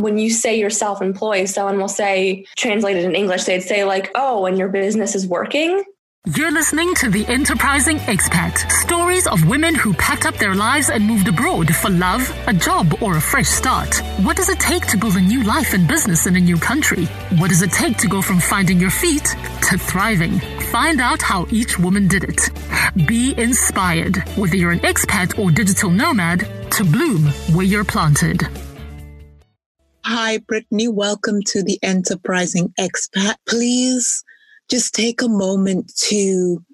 when you say you're self employed, someone will say, translated in English, they'd say, like, oh, and your business is working. You're listening to The Enterprising Expat stories of women who packed up their lives and moved abroad for love, a job, or a fresh start. What does it take to build a new life and business in a new country? What does it take to go from finding your feet to thriving? Find out how each woman did it. Be inspired, whether you're an expat or digital nomad, to bloom where you're planted. Hi, Brittany. Welcome to the Enterprising Expat. Please just take a moment to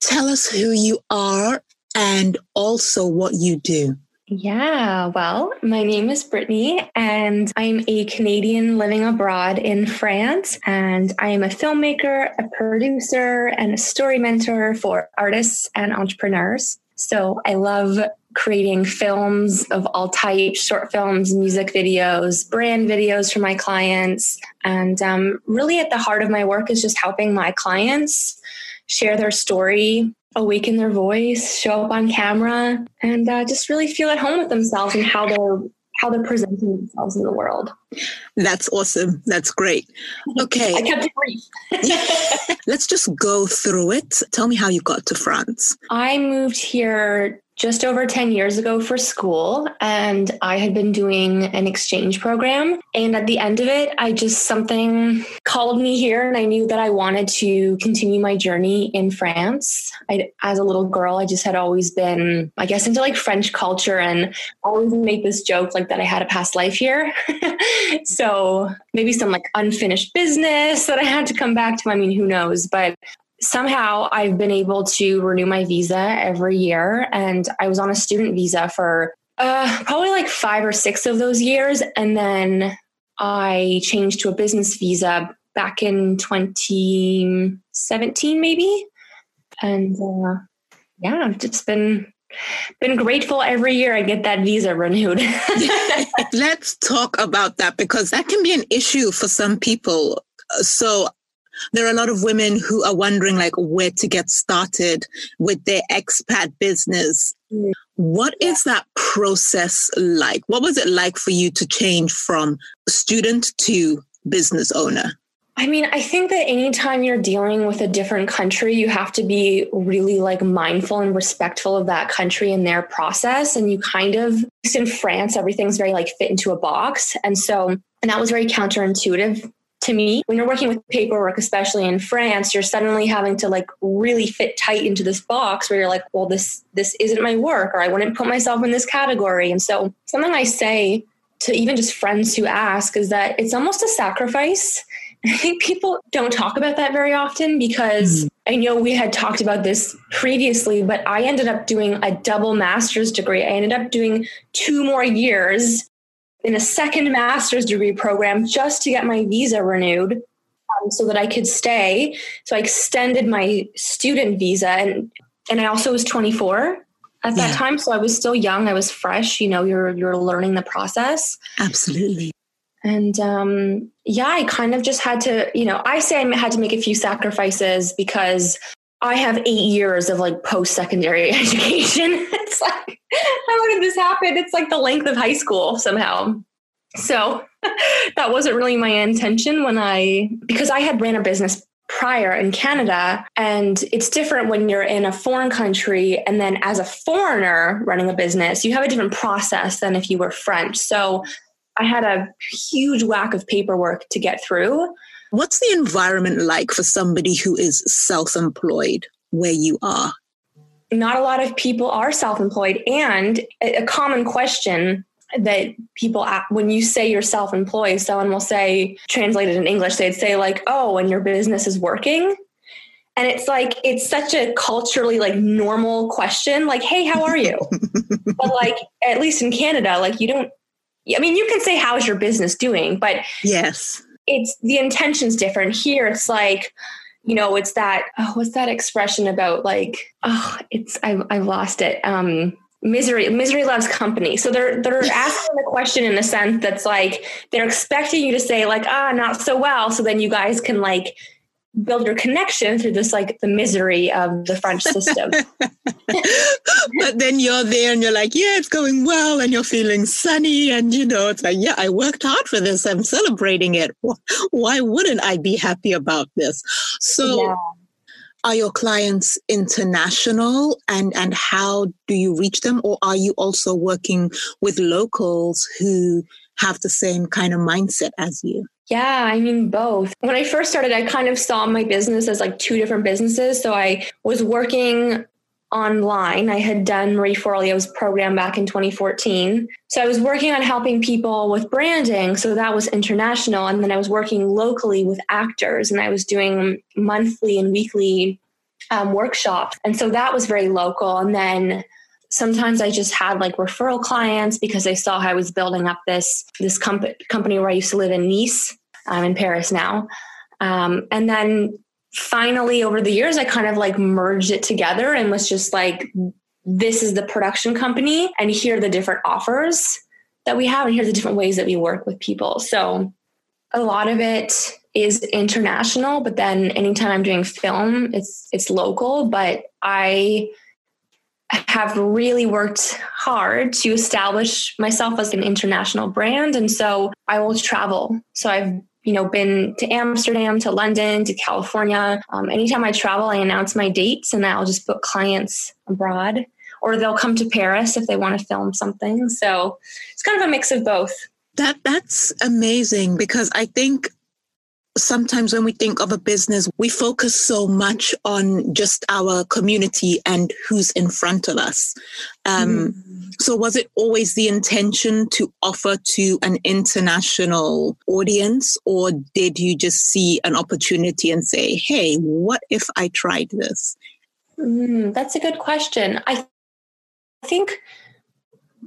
tell us who you are and also what you do. Yeah, well, my name is Brittany, and I'm a Canadian living abroad in France. And I am a filmmaker, a producer, and a story mentor for artists and entrepreneurs. So I love creating films of all types short films, music videos, brand videos for my clients. And um, really, at the heart of my work is just helping my clients share their story, awaken their voice, show up on camera, and uh, just really feel at home with themselves and how they're how they're presenting themselves in the world. That's awesome. That's great. Okay. I kept it brief. Let's just go through it. Tell me how you got to France. I moved here just over 10 years ago for school and I had been doing an exchange program. And at the end of it, I just something called me here and I knew that I wanted to continue my journey in France. I, as a little girl, I just had always been, I guess, into like French culture and always make this joke like that I had a past life here. so maybe some like unfinished business that I had to come back to. I mean, who knows? But somehow I've been able to renew my visa every year. And I was on a student visa for uh, probably like five or six of those years. And then I changed to a business visa back in 2017, maybe. And uh, yeah, I've just been been grateful every year I get that visa renewed. Let's talk about that because that can be an issue for some people. So there are a lot of women who are wondering like where to get started with their expat business. Mm. What yeah. is that process like? What was it like for you to change from student to business owner? I mean, I think that anytime you're dealing with a different country, you have to be really like mindful and respectful of that country and their process. And you kind of, in France, everything's very like fit into a box. And so, and that was very counterintuitive to me when you're working with paperwork especially in france you're suddenly having to like really fit tight into this box where you're like well this this isn't my work or i wouldn't put myself in this category. And so something i say to even just friends who ask is that it's almost a sacrifice. I think people don't talk about that very often because mm. i know we had talked about this previously but i ended up doing a double master's degree. I ended up doing two more years in a second master's degree program just to get my visa renewed um, so that I could stay. So I extended my student visa and and I also was 24 at that yeah. time so I was still young I was fresh you know you're you're learning the process absolutely and um, yeah I kind of just had to you know I say I had to make a few sacrifices because I have eight years of like post secondary education. it's like, how did this happen? It's like the length of high school somehow. So that wasn't really my intention when I, because I had ran a business prior in Canada. And it's different when you're in a foreign country. And then as a foreigner running a business, you have a different process than if you were French. So I had a huge whack of paperwork to get through. What's the environment like for somebody who is self employed where you are? Not a lot of people are self employed. And a common question that people, when you say you're self employed, someone will say, translated in English, they'd say, like, oh, and your business is working. And it's like, it's such a culturally like normal question, like, hey, how are you? but like, at least in Canada, like, you don't, I mean, you can say, how's your business doing? But yes, it's the intention's different. Here, it's like, you know, it's that, oh, what's that expression about? Like, oh, it's, I've I've lost it. Um, misery misery loves company so they're they're asking the question in a sense that's like they're expecting you to say like ah not so well so then you guys can like build your connection through this like the misery of the French system. but then you're there and you're like, yeah, it's going well, and you're feeling sunny, and you know, it's like, yeah, I worked hard for this. I'm celebrating it. Why wouldn't I be happy about this? So. Yeah. Are your clients international and, and how do you reach them? Or are you also working with locals who have the same kind of mindset as you? Yeah, I mean, both. When I first started, I kind of saw my business as like two different businesses. So I was working online. I had done Marie Forleo's program back in 2014. So I was working on helping people with branding. So that was international. And then I was working locally with actors and I was doing monthly and weekly um, workshops. And so that was very local. And then sometimes I just had like referral clients because they saw I was building up this this comp- company where I used to live in Nice. I'm in Paris now. Um, and then finally, over the years, I kind of like merged it together and was just like, this is the production company, and here are the different offers that we have, and here are the different ways that we work with people. So a lot of it is international, but then anytime I'm doing film, it's it's local. But I have really worked hard to establish myself as an international brand. And so I will travel. So I've you know, been to Amsterdam, to London, to California. Um, anytime I travel, I announce my dates and I'll just book clients abroad, or they'll come to Paris if they want to film something. So it's kind of a mix of both. That that's amazing because I think sometimes when we think of a business, we focus so much on just our community and who's in front of us. Um, mm. So, was it always the intention to offer to an international audience, or did you just see an opportunity and say, hey, what if I tried this? Mm, that's a good question. I think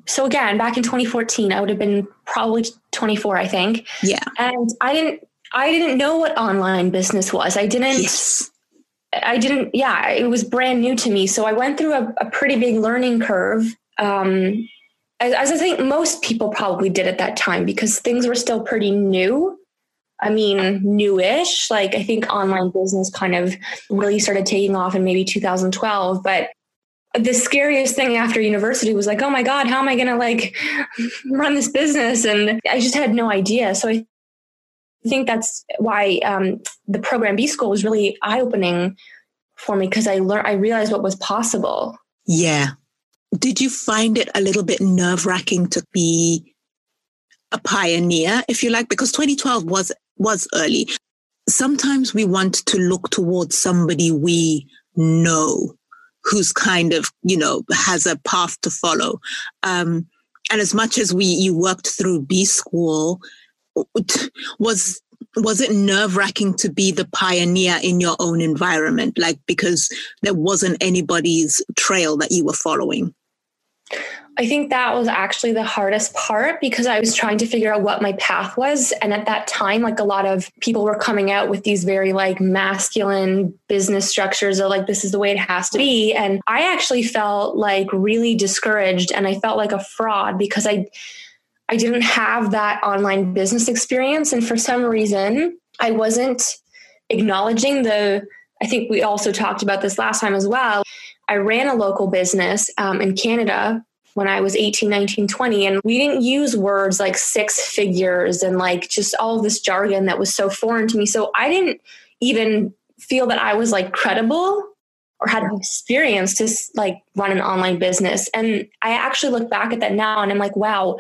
so again back in 2014 i would have been probably 24 i think yeah and i didn't I didn't know what online business was. I didn't. Yes. I didn't. Yeah, it was brand new to me. So I went through a, a pretty big learning curve. Um, as, as I think most people probably did at that time because things were still pretty new. I mean, newish. Like I think online business kind of really started taking off in maybe 2012. But the scariest thing after university was like, oh my God, how am I going to like run this business? And I just had no idea. So I think that's why um, the program B school was really eye opening for me because I learned, I realized what was possible. Yeah. Did you find it a little bit nerve wracking to be a pioneer, if you like? Because 2012 was was early. Sometimes we want to look towards somebody we know who's kind of, you know, has a path to follow. Um, and as much as we you worked through B school, was was it nerve wracking to be the pioneer in your own environment like because there wasn't anybody's trail that you were following I think that was actually the hardest part because I was trying to figure out what my path was. And at that time, like a lot of people were coming out with these very like masculine business structures of like, this is the way it has to be. And I actually felt like really discouraged and I felt like a fraud because I, I didn't have that online business experience. And for some reason, I wasn't acknowledging the, I think we also talked about this last time as well. I ran a local business um, in Canada when I was 18, 19, 20. And we didn't use words like six figures and like just all this jargon that was so foreign to me. So I didn't even feel that I was like credible or had experience to like run an online business. And I actually look back at that now and I'm like, wow,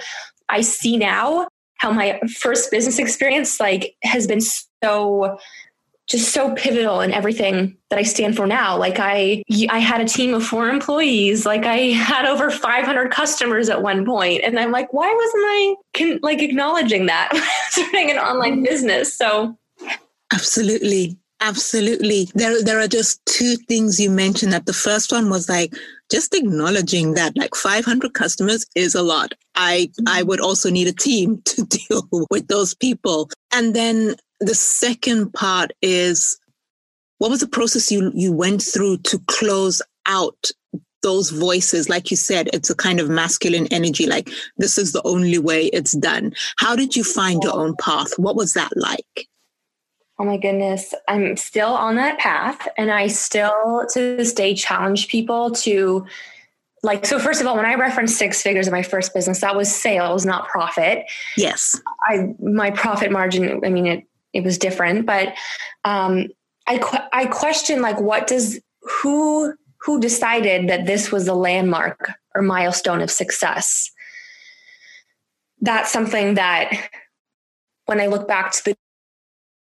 I see now how my first business experience like has been so just so pivotal in everything that I stand for now. Like I I had a team of four employees, like I had over 500 customers at one point and I'm like why wasn't I can, like acknowledging that starting an online mm-hmm. business. So Absolutely. Absolutely. There, there are just two things you mentioned that the first one was like just acknowledging that like 500 customers is a lot. I, I would also need a team to deal with those people. And then the second part is what was the process you, you went through to close out those voices? Like you said, it's a kind of masculine energy, like this is the only way it's done. How did you find your own path? What was that like? Oh my goodness. I'm still on that path. And I still to this day challenge people to like so first of all when i referenced six figures in my first business that was sales not profit yes i my profit margin i mean it it was different but um i i question like what does who who decided that this was a landmark or milestone of success that's something that when i look back to the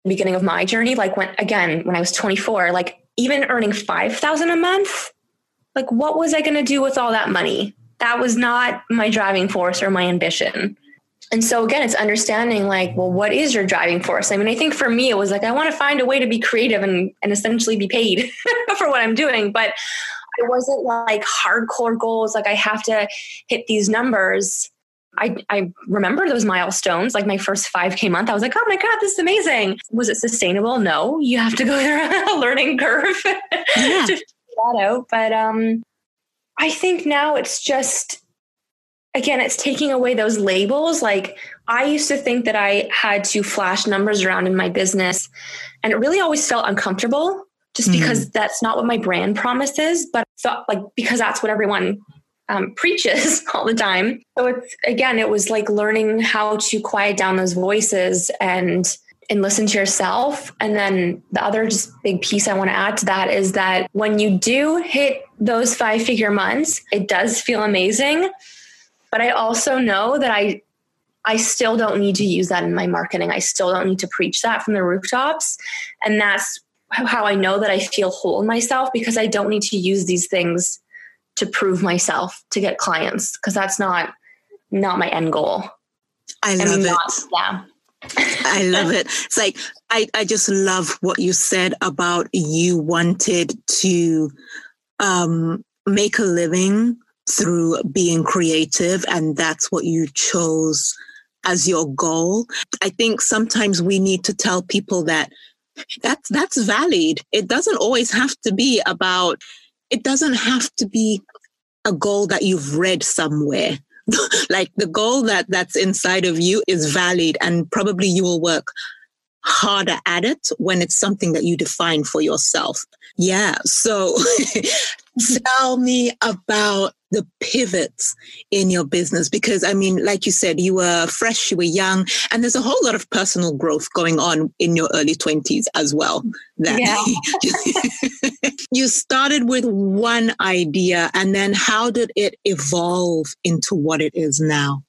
beginning of my journey like when again when i was 24 like even earning 5000 a month like what was I going to do with all that money? That was not my driving force or my ambition. And so again, it's understanding like, well, what is your driving force? I mean, I think for me, it was like, I want to find a way to be creative and, and essentially be paid for what I'm doing. But it wasn't like hardcore goals. Like I have to hit these numbers. I, I remember those milestones, like my first 5K month. I was like, oh my God, this is amazing. Was it sustainable? No, you have to go through a learning curve yeah. to that out. But um, I think now it's just, again, it's taking away those labels. Like I used to think that I had to flash numbers around in my business, and it really always felt uncomfortable just mm-hmm. because that's not what my brand promises. But so, like, because that's what everyone um, preaches all the time. So it's again, it was like learning how to quiet down those voices and and listen to yourself. And then the other just big piece I want to add to that is that when you do hit those five figure months, it does feel amazing. But I also know that I I still don't need to use that in my marketing. I still don't need to preach that from the rooftops. And that's how I know that I feel whole in myself because I don't need to use these things to prove myself to get clients because that's not not my end goal. I love I mean, it. Not, yeah. I love it. It's like I, I just love what you said about you wanted to um, make a living through being creative, and that's what you chose as your goal. I think sometimes we need to tell people that that's that's valid. It doesn't always have to be about. It doesn't have to be a goal that you've read somewhere like the goal that that's inside of you is valid and probably you will work harder at it when it's something that you define for yourself. Yeah. So tell me about the pivots in your business because I mean, like you said, you were fresh, you were young, and there's a whole lot of personal growth going on in your early 20s as well. That yeah. you started with one idea, and then how did it evolve into what it is now?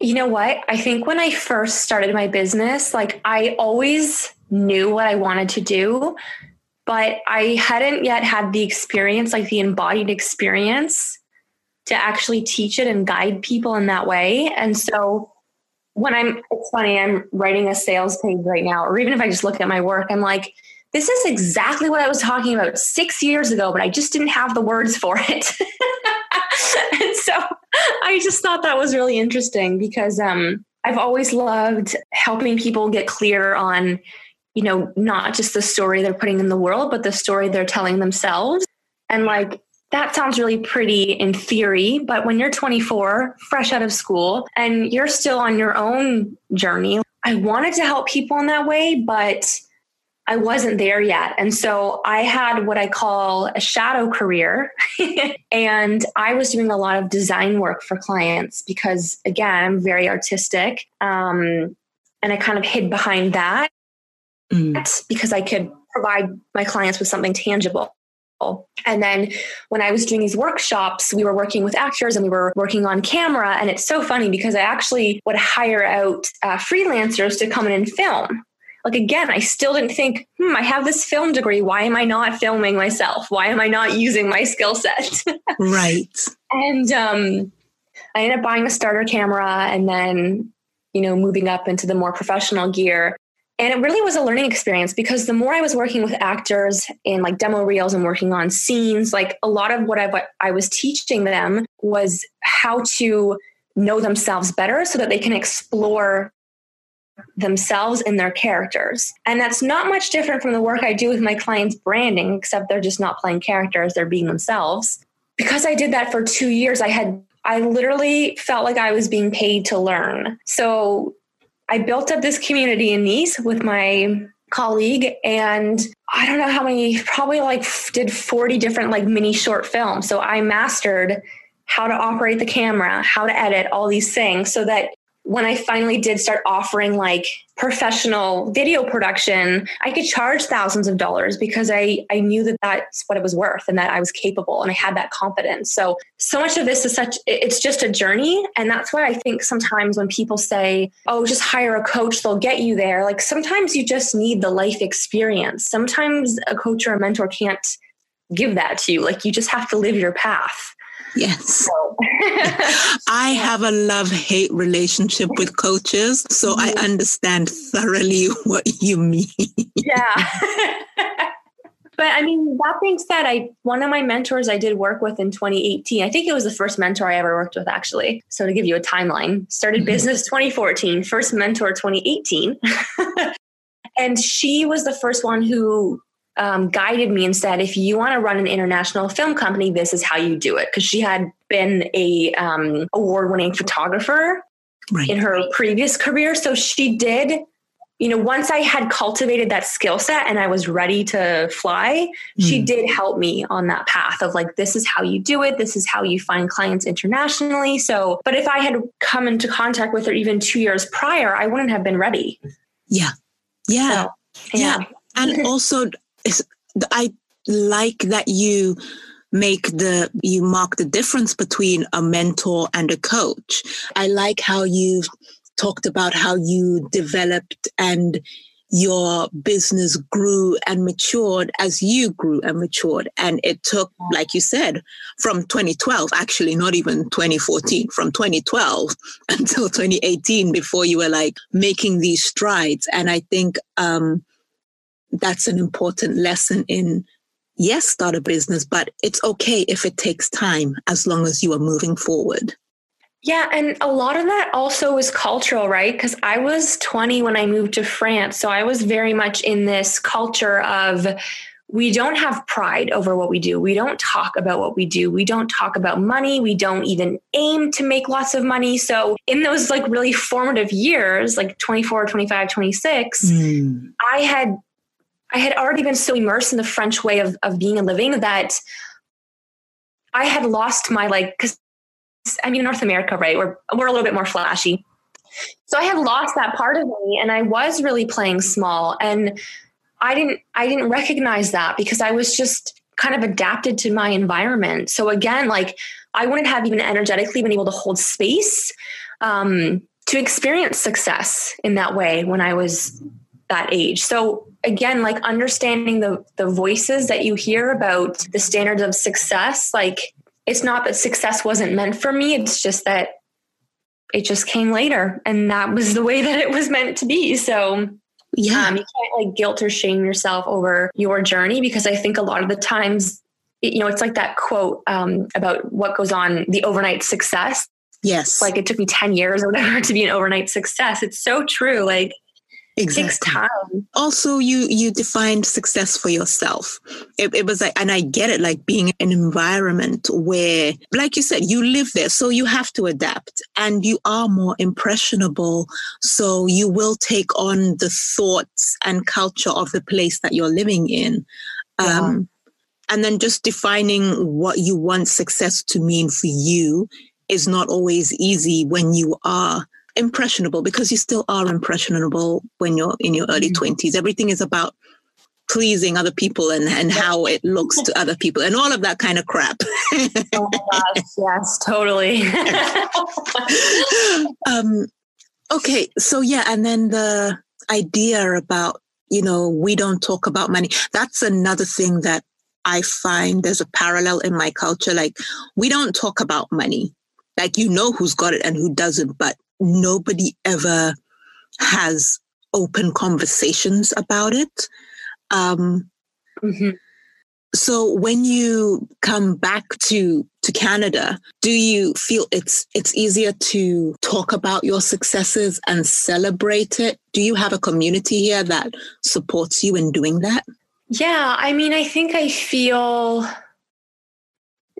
You know what? I think when I first started my business, like I always knew what I wanted to do but I hadn't yet had the experience, like the embodied experience to actually teach it and guide people in that way. And so when I'm, it's funny, I'm writing a sales page right now, or even if I just look at my work, I'm like, this is exactly what I was talking about six years ago, but I just didn't have the words for it. and so I just thought that was really interesting because um, I've always loved helping people get clear on you know, not just the story they're putting in the world, but the story they're telling themselves. And like, that sounds really pretty in theory, but when you're 24, fresh out of school, and you're still on your own journey, I wanted to help people in that way, but I wasn't there yet. And so I had what I call a shadow career. and I was doing a lot of design work for clients because, again, I'm very artistic. Um, and I kind of hid behind that mm. because I could provide my clients with something tangible. And then when I was doing these workshops, we were working with actors and we were working on camera. And it's so funny because I actually would hire out uh, freelancers to come in and film. Like, again, I still didn't think, hmm, I have this film degree. Why am I not filming myself? Why am I not using my skill set? right. And um, I ended up buying a starter camera and then, you know, moving up into the more professional gear. And it really was a learning experience because the more I was working with actors in like demo reels and working on scenes, like a lot of what I, what I was teaching them was how to know themselves better so that they can explore themselves and their characters. And that's not much different from the work I do with my clients' branding, except they're just not playing characters, they're being themselves. Because I did that for two years, I had I literally felt like I was being paid to learn. So I built up this community in Nice with my colleague and I don't know how many probably like did 40 different like mini short films. So I mastered how to operate the camera, how to edit all these things so that when I finally did start offering like professional video production, I could charge thousands of dollars because I, I knew that that's what it was worth and that I was capable and I had that confidence. So, so much of this is such, it's just a journey. And that's why I think sometimes when people say, oh, just hire a coach, they'll get you there. Like sometimes you just need the life experience. Sometimes a coach or a mentor can't give that to you. Like you just have to live your path. Yes. I have a love hate relationship with coaches, so I mm-hmm. understand thoroughly what you mean. yeah. but I mean, that being said, I one of my mentors I did work with in 2018. I think it was the first mentor I ever worked with, actually. So to give you a timeline, started mm-hmm. business 2014, first mentor 2018. and she was the first one who um, guided me and said, if you want to run an international film company, this is how you do it. Because she had been a um, award winning photographer right. in her previous career, so she did. You know, once I had cultivated that skill set and I was ready to fly, mm. she did help me on that path of like, this is how you do it. This is how you find clients internationally. So, but if I had come into contact with her even two years prior, I wouldn't have been ready. Yeah. Yeah. So, yeah. yeah. And also, I like that you make the you mark the difference between a mentor and a coach. I like how you talked about how you developed and your business grew and matured as you grew and matured. And it took, like you said, from 2012, actually, not even 2014, from 2012 until 2018 before you were like making these strides. And I think, um, that's an important lesson in yes, start a business, but it's okay if it takes time as long as you are moving forward. Yeah, and a lot of that also is cultural, right? Because I was 20 when I moved to France. So I was very much in this culture of we don't have pride over what we do. We don't talk about what we do. We don't talk about money. We don't even aim to make lots of money. So in those like really formative years, like 24, 25, 26, mm. I had I had already been so immersed in the French way of, of being and living that I had lost my like, because I mean, North America, right? We're, we're a little bit more flashy. So I had lost that part of me and I was really playing small and I didn't, I didn't recognize that because I was just kind of adapted to my environment. So again, like I wouldn't have even energetically been able to hold space um, to experience success in that way when I was that age. So again, like understanding the the voices that you hear about the standards of success, like it's not that success wasn't meant for me, it's just that it just came later and that was the way that it was meant to be. So yeah, um, you can't like guilt or shame yourself over your journey because I think a lot of the times, you know, it's like that quote um, about what goes on the overnight success. Yes. Like it took me 10 years or whatever to be an overnight success. It's so true. Like Exactly. It takes time. Also, you you defined success for yourself. It, it, was like, and I get it, like being an environment where, like you said, you live there, so you have to adapt, and you are more impressionable. So you will take on the thoughts and culture of the place that you're living in. Yeah. Um, and then just defining what you want success to mean for you is not always easy when you are impressionable because you still are impressionable when you're in your early mm-hmm. 20s. Everything is about pleasing other people and, and how it looks to other people and all of that kind of crap. oh gosh, yes, totally. um, okay, so yeah, and then the idea about, you know, we don't talk about money. That's another thing that I find there's a parallel in my culture. Like, we don't talk about money. Like, you know who's got it and who doesn't, but nobody ever has open conversations about it. Um, mm-hmm. So when you come back to to Canada, do you feel it's it's easier to talk about your successes and celebrate it? Do you have a community here that supports you in doing that? Yeah, I mean, I think I feel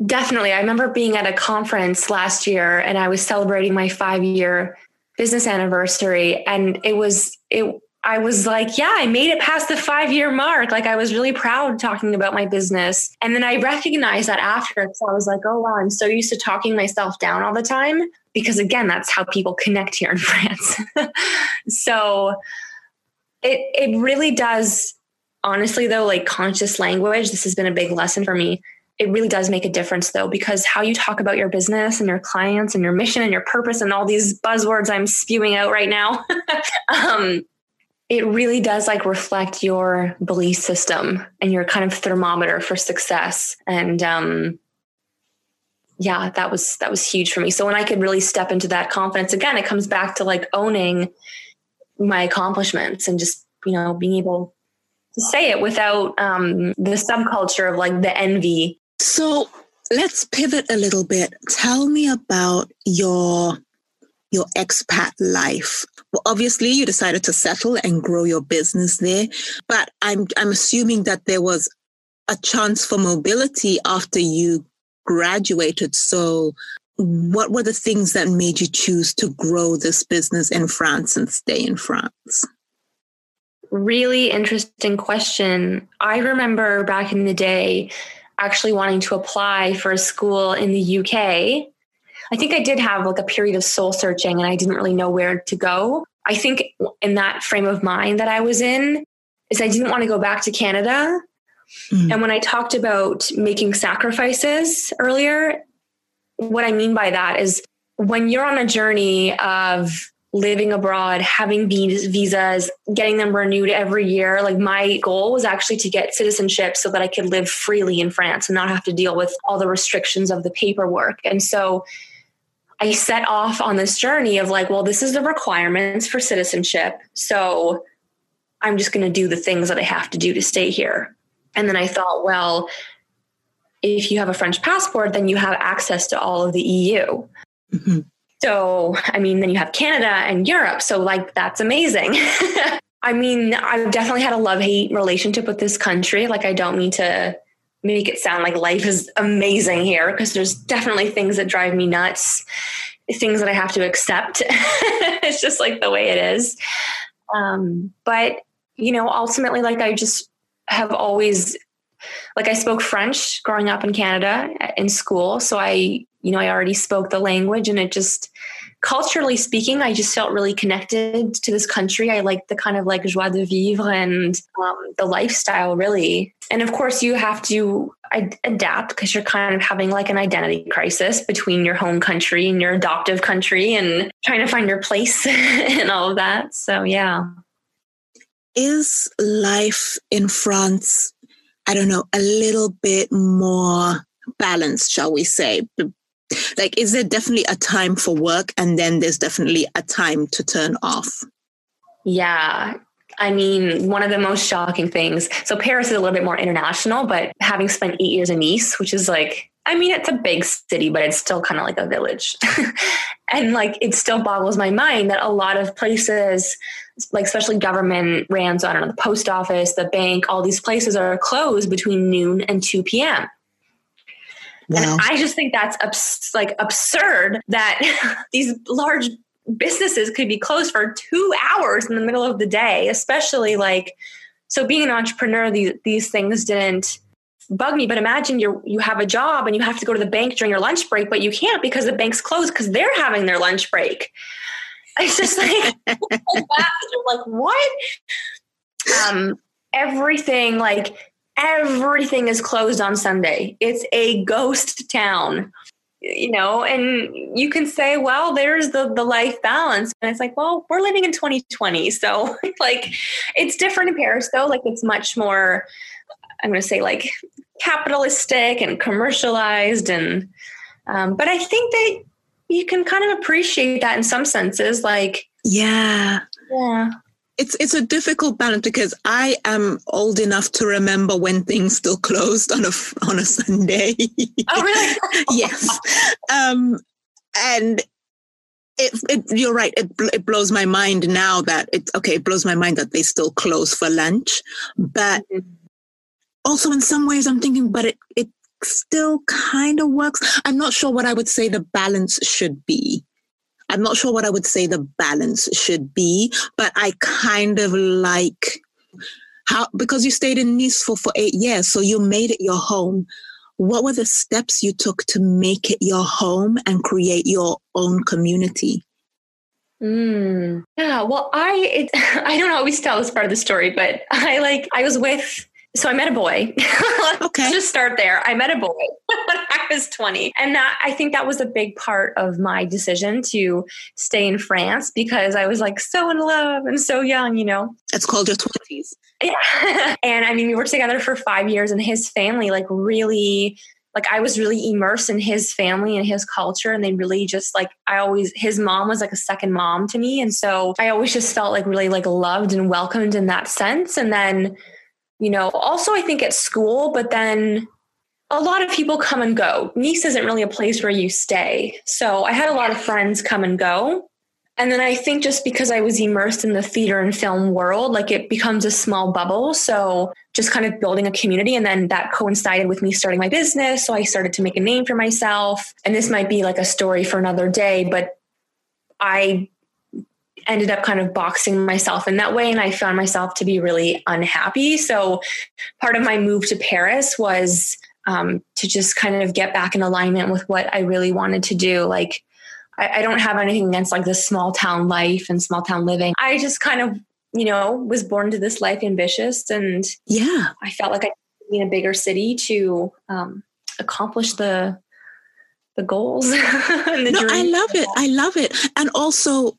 Definitely. I remember being at a conference last year and I was celebrating my five year business anniversary and it was it I was like, yeah, I made it past the five year mark. Like I was really proud talking about my business. And then I recognized that after. So I was like, oh, wow, I'm so used to talking myself down all the time. Because again, that's how people connect here in France. so it, it really does, honestly, though, like conscious language, this has been a big lesson for me. It really does make a difference though, because how you talk about your business and your clients and your mission and your purpose and all these buzzwords I'm spewing out right now. um, it really does like reflect your belief system and your kind of thermometer for success and um yeah that was that was huge for me so when i could really step into that confidence again it comes back to like owning my accomplishments and just you know being able to say it without um the subculture of like the envy so let's pivot a little bit tell me about your your expat life well, obviously you decided to settle and grow your business there, but I'm I'm assuming that there was a chance for mobility after you graduated. So what were the things that made you choose to grow this business in France and stay in France? Really interesting question. I remember back in the day actually wanting to apply for a school in the UK I think I did have like a period of soul searching and I didn't really know where to go. I think in that frame of mind that I was in is I didn't want to go back to Canada. Mm. And when I talked about making sacrifices earlier, what I mean by that is when you're on a journey of living abroad, having visas, getting them renewed every year. Like my goal was actually to get citizenship so that I could live freely in France and not have to deal with all the restrictions of the paperwork. And so I set off on this journey of like, well, this is the requirements for citizenship. So I'm just going to do the things that I have to do to stay here. And then I thought, well, if you have a French passport, then you have access to all of the EU. Mm-hmm. So, I mean, then you have Canada and Europe. So, like, that's amazing. I mean, I've definitely had a love hate relationship with this country. Like, I don't mean to make it sound like life is amazing here because there's definitely things that drive me nuts, things that I have to accept. it's just like the way it is. Um, but, you know, ultimately, like I just have always, like I spoke French growing up in Canada in school. So I, you know, I already spoke the language and it just, culturally speaking, I just felt really connected to this country. I liked the kind of like joie de vivre and um, the lifestyle, really. And of course, you have to adapt because you're kind of having like an identity crisis between your home country and your adoptive country and trying to find your place and all of that. So, yeah. Is life in France, I don't know, a little bit more balanced, shall we say? Like is there definitely a time for work and then there's definitely a time to turn off yeah I mean, one of the most shocking things. So Paris is a little bit more international, but having spent eight years in Nice, which is like, I mean, it's a big city, but it's still kind of like a village. and like, it still boggles my mind that a lot of places, like especially government ran, so I don't know, the post office, the bank, all these places are closed between noon and 2 p.m. Wow. And I just think that's abs- like absurd that these large businesses could be closed for two hours in the middle of the day, especially like, so being an entrepreneur, these, these things didn't bug me. But imagine you you have a job and you have to go to the bank during your lunch break, but you can't because the bank's closed because they're having their lunch break. It's just like, like, what? Um, everything like everything is closed on Sunday. It's a ghost town. You know, and you can say, well, there's the the life balance. And it's like, well, we're living in 2020. So like it's different in Paris though. Like it's much more, I'm gonna say like capitalistic and commercialized and um, but I think that you can kind of appreciate that in some senses. Like Yeah. Yeah it's it's a difficult balance because I am old enough to remember when things still closed on a on a Sunday. Oh, really? yes, um, and it, it, you're right. It it blows my mind now that it okay. It blows my mind that they still close for lunch, but mm-hmm. also in some ways I'm thinking, but it it still kind of works. I'm not sure what I would say the balance should be. I'm not sure what I would say the balance should be, but I kind of like how, because you stayed in Nice for, for eight years, so you made it your home. What were the steps you took to make it your home and create your own community? Mm, yeah, well, I it, I don't always tell this part of the story, but I like I was with so I met a boy. okay. just start there. I met a boy when I was 20. And that I think that was a big part of my decision to stay in France because I was like so in love and so young, you know. It's called your 20s. Yeah. and I mean, we were together for five years and his family like really like I was really immersed in his family and his culture and they really just like I always his mom was like a second mom to me and so I always just felt like really like loved and welcomed in that sense and then you know, also I think at school, but then a lot of people come and go. Nice isn't really a place where you stay. So I had a lot of friends come and go. And then I think just because I was immersed in the theater and film world, like it becomes a small bubble. So just kind of building a community. And then that coincided with me starting my business. So I started to make a name for myself. And this might be like a story for another day, but I ended up kind of boxing myself in that way and I found myself to be really unhappy. So part of my move to Paris was um, to just kind of get back in alignment with what I really wanted to do. Like I, I don't have anything against like the small town life and small town living. I just kind of, you know, was born to this life ambitious and yeah, I felt like I in a bigger city to um, accomplish the the goals. the no, I love it. I love it. And also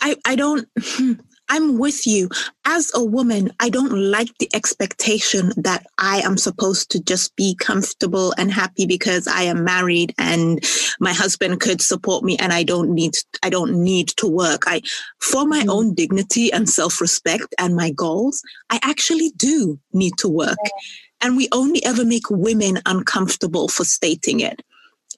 I, I don't, I'm with you. As a woman, I don't like the expectation that I am supposed to just be comfortable and happy because I am married and my husband could support me and I don't need, I don't need to work. I, for my mm. own dignity and self-respect and my goals, I actually do need to work. And we only ever make women uncomfortable for stating it.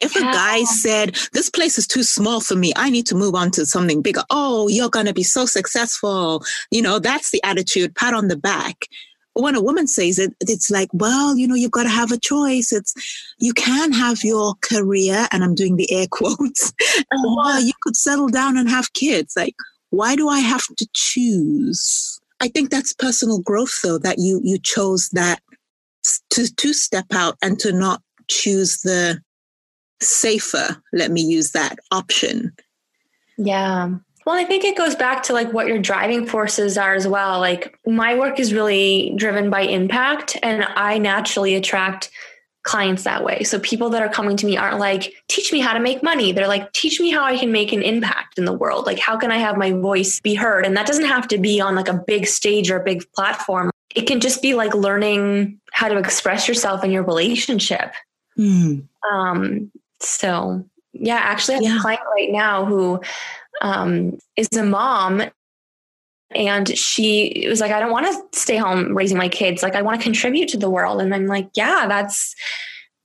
If yeah. a guy said, This place is too small for me, I need to move on to something bigger. Oh, you're going to be so successful. You know, that's the attitude, pat on the back. When a woman says it, it's like, well, you know, you've got to have a choice. It's, you can have your career, and I'm doing the air quotes, uh-huh. or you could settle down and have kids. Like, why do I have to choose? I think that's personal growth, though, that you, you chose that to, to step out and to not choose the safer, let me use that option. Yeah. Well, I think it goes back to like what your driving forces are as well. Like my work is really driven by impact and I naturally attract clients that way. So people that are coming to me aren't like, teach me how to make money. They're like, teach me how I can make an impact in the world. Like, how can I have my voice be heard? And that doesn't have to be on like a big stage or a big platform. It can just be like learning how to express yourself in your relationship. Mm. Um, so yeah, actually I have yeah. a client right now who um, is a mom and she was like, I don't want to stay home raising my kids. Like I want to contribute to the world. And I'm like, yeah, that's,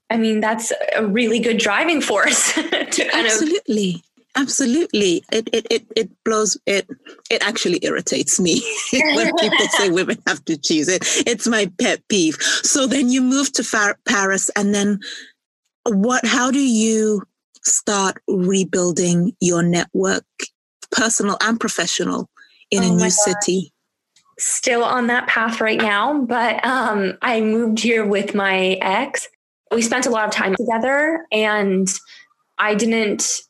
I mean, that's a really good driving force to kind Absolutely. of Absolutely. It, it, it, it blows, it, it actually irritates me when people say women have to choose it. It's my pet peeve. So then you move to Far- Paris and then what how do you start rebuilding your network personal and professional in oh a new city? Still on that path right now but um, i moved here with my ex. We spent a lot of time together and i didn't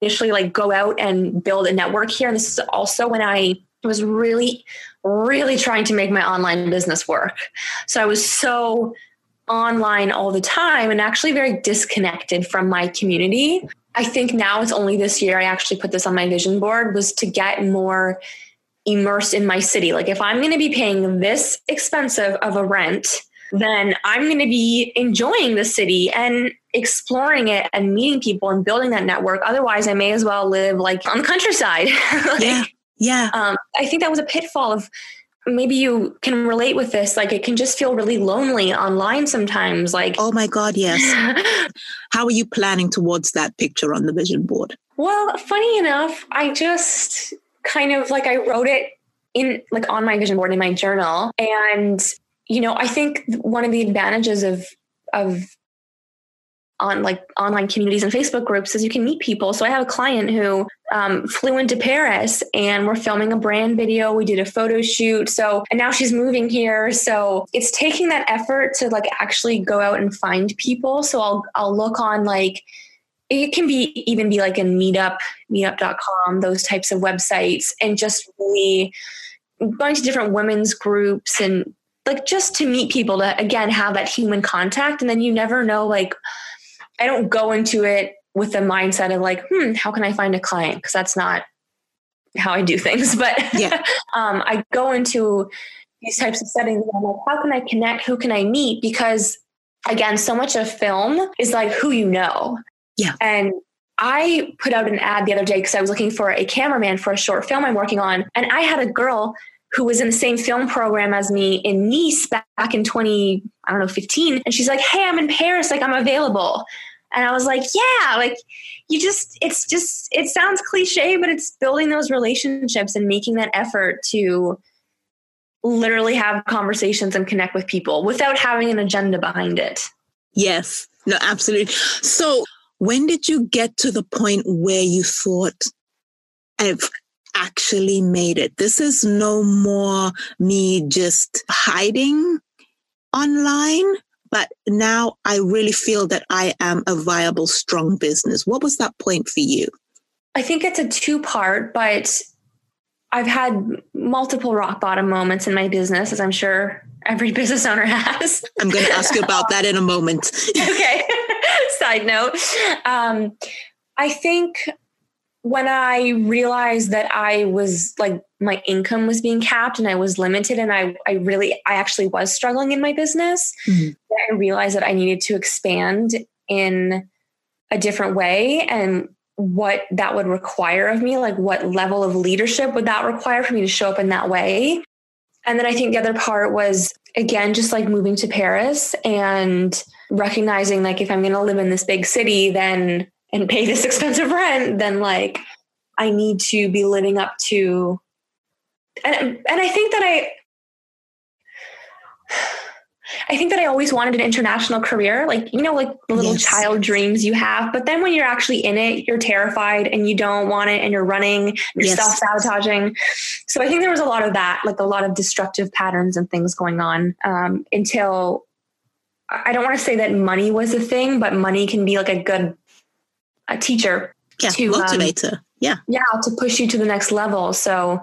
initially like go out and build a network here. And this is also when i was really really trying to make my online business work. So i was so online all the time and actually very disconnected from my community. I think now it's only this year I actually put this on my vision board was to get more immersed in my city. Like if I'm going to be paying this expensive of a rent, then I'm going to be enjoying the city and exploring it and meeting people and building that network. Otherwise, I may as well live like on the countryside. like, yeah. Yeah. Um, I think that was a pitfall of maybe you can relate with this like it can just feel really lonely online sometimes like oh my god yes. How are you planning towards that picture on the vision board? Well funny enough i just kind of like i wrote it in like on my vision board in my journal. And you know i think one of the advantages of of on like online communities and Facebook groups is you can meet people. So I have a client who um, flew into Paris and we're filming a brand video. We did a photo shoot. So, and now she's moving here. So it's taking that effort to like actually go out and find people. So I'll, I'll look on like, it can be even be like a meetup, meetup.com, those types of websites, and just really going to different women's groups and like just to meet people to again have that human contact. And then you never know, like, I don't go into it with the mindset of like, hmm, how can I find a client? Because that's not how I do things. But yeah. um, I go into these types of settings and I'm like, how can I connect? Who can I meet? Because again, so much of film is like who you know. Yeah. And I put out an ad the other day because I was looking for a cameraman for a short film I'm working on. And I had a girl who was in the same film program as me in Nice back in 20, I don't know, 15. And she's like, Hey, I'm in Paris. Like, I'm available. And I was like, yeah, like you just, it's just, it sounds cliche, but it's building those relationships and making that effort to literally have conversations and connect with people without having an agenda behind it. Yes, no, absolutely. So, when did you get to the point where you thought, I've actually made it? This is no more me just hiding online but now I really feel that I am a viable, strong business. What was that point for you? I think it's a two part, but I've had multiple rock bottom moments in my business, as I'm sure every business owner has. I'm going to ask you about that in a moment. okay. Side note. Um, I think when I realized that I was like my income was being capped and I was limited and I I really I actually was struggling in my business, mm-hmm. I realized that I needed to expand in a different way and what that would require of me, like what level of leadership would that require for me to show up in that way. And then I think the other part was again just like moving to Paris and recognizing like if I'm going to live in this big city then and pay this expensive rent, then like I need to be living up to and and I think that I I think that I always wanted an international career, like, you know, like the little yes. child dreams you have. But then when you're actually in it, you're terrified and you don't want it and you're running, you're yes. self sabotaging. So I think there was a lot of that, like a lot of destructive patterns and things going on um, until I don't want to say that money was a thing, but money can be like a good a teacher yeah, to motivator. Um, yeah. Yeah, to push you to the next level. So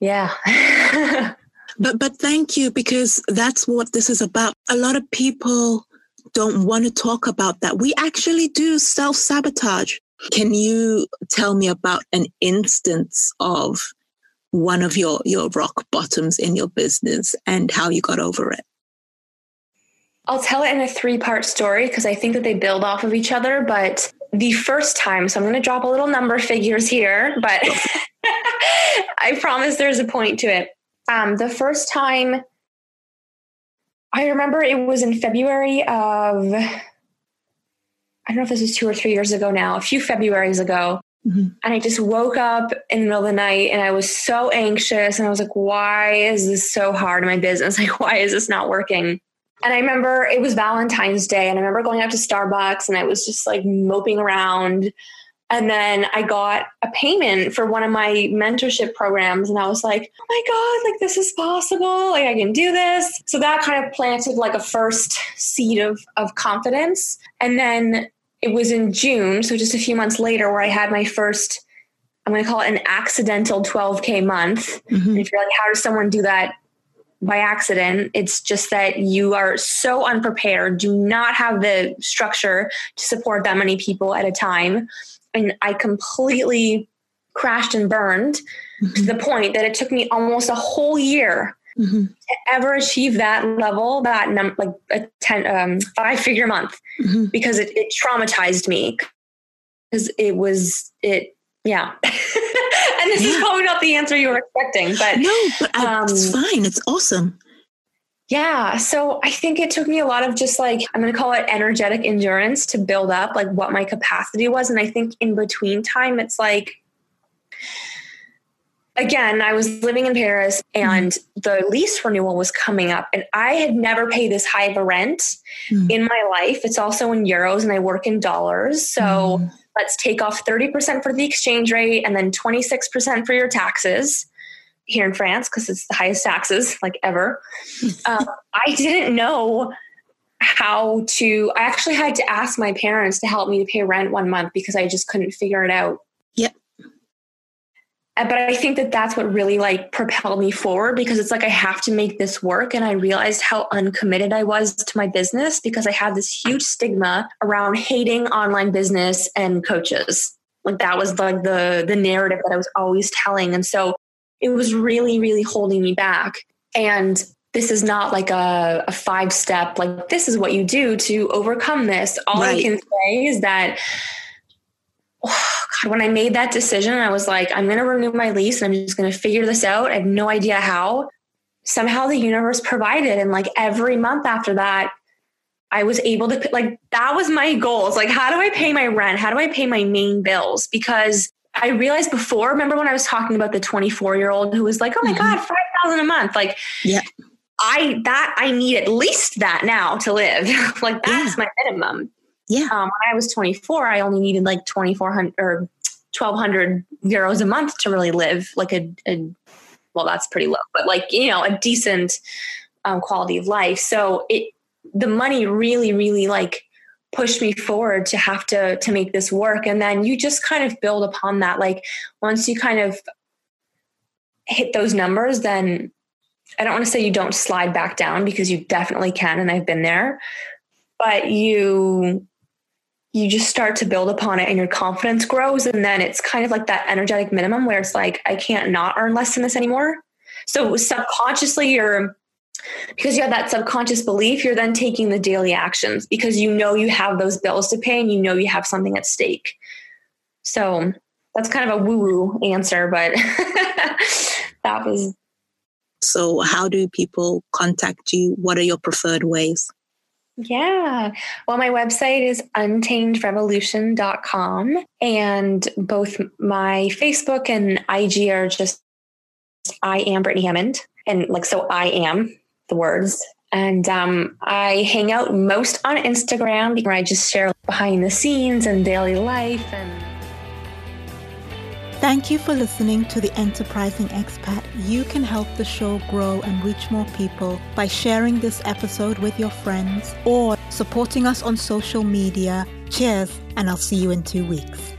yeah. but but thank you because that's what this is about. A lot of people don't want to talk about that. We actually do self-sabotage. Can you tell me about an instance of one of your your rock bottoms in your business and how you got over it? I'll tell it in a three part story because I think that they build off of each other. But the first time, so I'm going to drop a little number figures here, but I promise there's a point to it. Um, the first time, I remember it was in February of, I don't know if this is two or three years ago now, a few Februarys ago. Mm-hmm. And I just woke up in the middle of the night and I was so anxious. And I was like, why is this so hard in my business? Like, why is this not working? And I remember it was Valentine's Day, and I remember going out to Starbucks and I was just like moping around. And then I got a payment for one of my mentorship programs, and I was like, oh my God, like this is possible. Like I can do this. So that kind of planted like a first seed of, of confidence. And then it was in June, so just a few months later, where I had my first, I'm going to call it an accidental 12K month. Mm-hmm. And if you're like, how does someone do that by accident. It's just that you are so unprepared, do not have the structure to support that many people at a time. And I completely crashed and burned mm-hmm. to the point that it took me almost a whole year mm-hmm. to ever achieve that level, that num- like a 10, um, five figure month mm-hmm. because it, it traumatized me because it was, it, yeah. and this yeah. is probably not the answer you were expecting, but no, but um, it's fine. It's awesome. Yeah. So I think it took me a lot of just like, I'm going to call it energetic endurance to build up like what my capacity was. And I think in between time, it's like, again, I was living in Paris and mm. the lease renewal was coming up, and I had never paid this high of a rent mm. in my life. It's also in euros, and I work in dollars. So mm. let's take off 30% for the exchange rate and then 26% for your taxes here in France because it's the highest taxes like ever. um, I didn't know how to, I actually had to ask my parents to help me to pay rent one month because I just couldn't figure it out. Yep. Uh, but I think that that's what really like propelled me forward because it's like I have to make this work. And I realized how uncommitted I was to my business because I had this huge stigma around hating online business and coaches. Like that was like the the narrative that I was always telling. And so it was really, really holding me back. And this is not like a, a five step, like this is what you do to overcome this. All right. I can say is that oh God, when I made that decision, I was like, I'm going to renew my lease and I'm just going to figure this out. I have no idea how. Somehow the universe provided. And like every month after that, I was able to, like, that was my goals. Like, how do I pay my rent? How do I pay my main bills? Because I realized before, remember when I was talking about the 24 year old who was like, oh my mm-hmm. God, 5,000 a month. Like, yeah. I that I need at least that now to live. like that's yeah. my minimum. Yeah. Um, when I was 24, I only needed like 2,400 or 1,200 euros a month to really live like a, a, well, that's pretty low, but like, you know, a decent um, quality of life. So it, the money really, really like pushed me forward to have to, to make this work. And then you just kind of build upon that. Like once you kind of hit those numbers, then I don't want to say you don't slide back down because you definitely can. And I've been there, but you you just start to build upon it and your confidence grows. And then it's kind of like that energetic minimum where it's like, I can't not earn less than this anymore. So subconsciously, you're, because you have that subconscious belief, you're then taking the daily actions because you know you have those bills to pay and you know you have something at stake. So that's kind of a woo woo answer, but that was. So, how do people contact you? What are your preferred ways? Yeah. Well, my website is untamedrevolution.com. And both my Facebook and IG are just I am Brittany Hammond. And like, so I am the words. And um, I hang out most on Instagram where I just share behind the scenes and daily life and Thank you for listening to The Enterprising Expat. You can help the show grow and reach more people by sharing this episode with your friends or supporting us on social media. Cheers, and I'll see you in two weeks.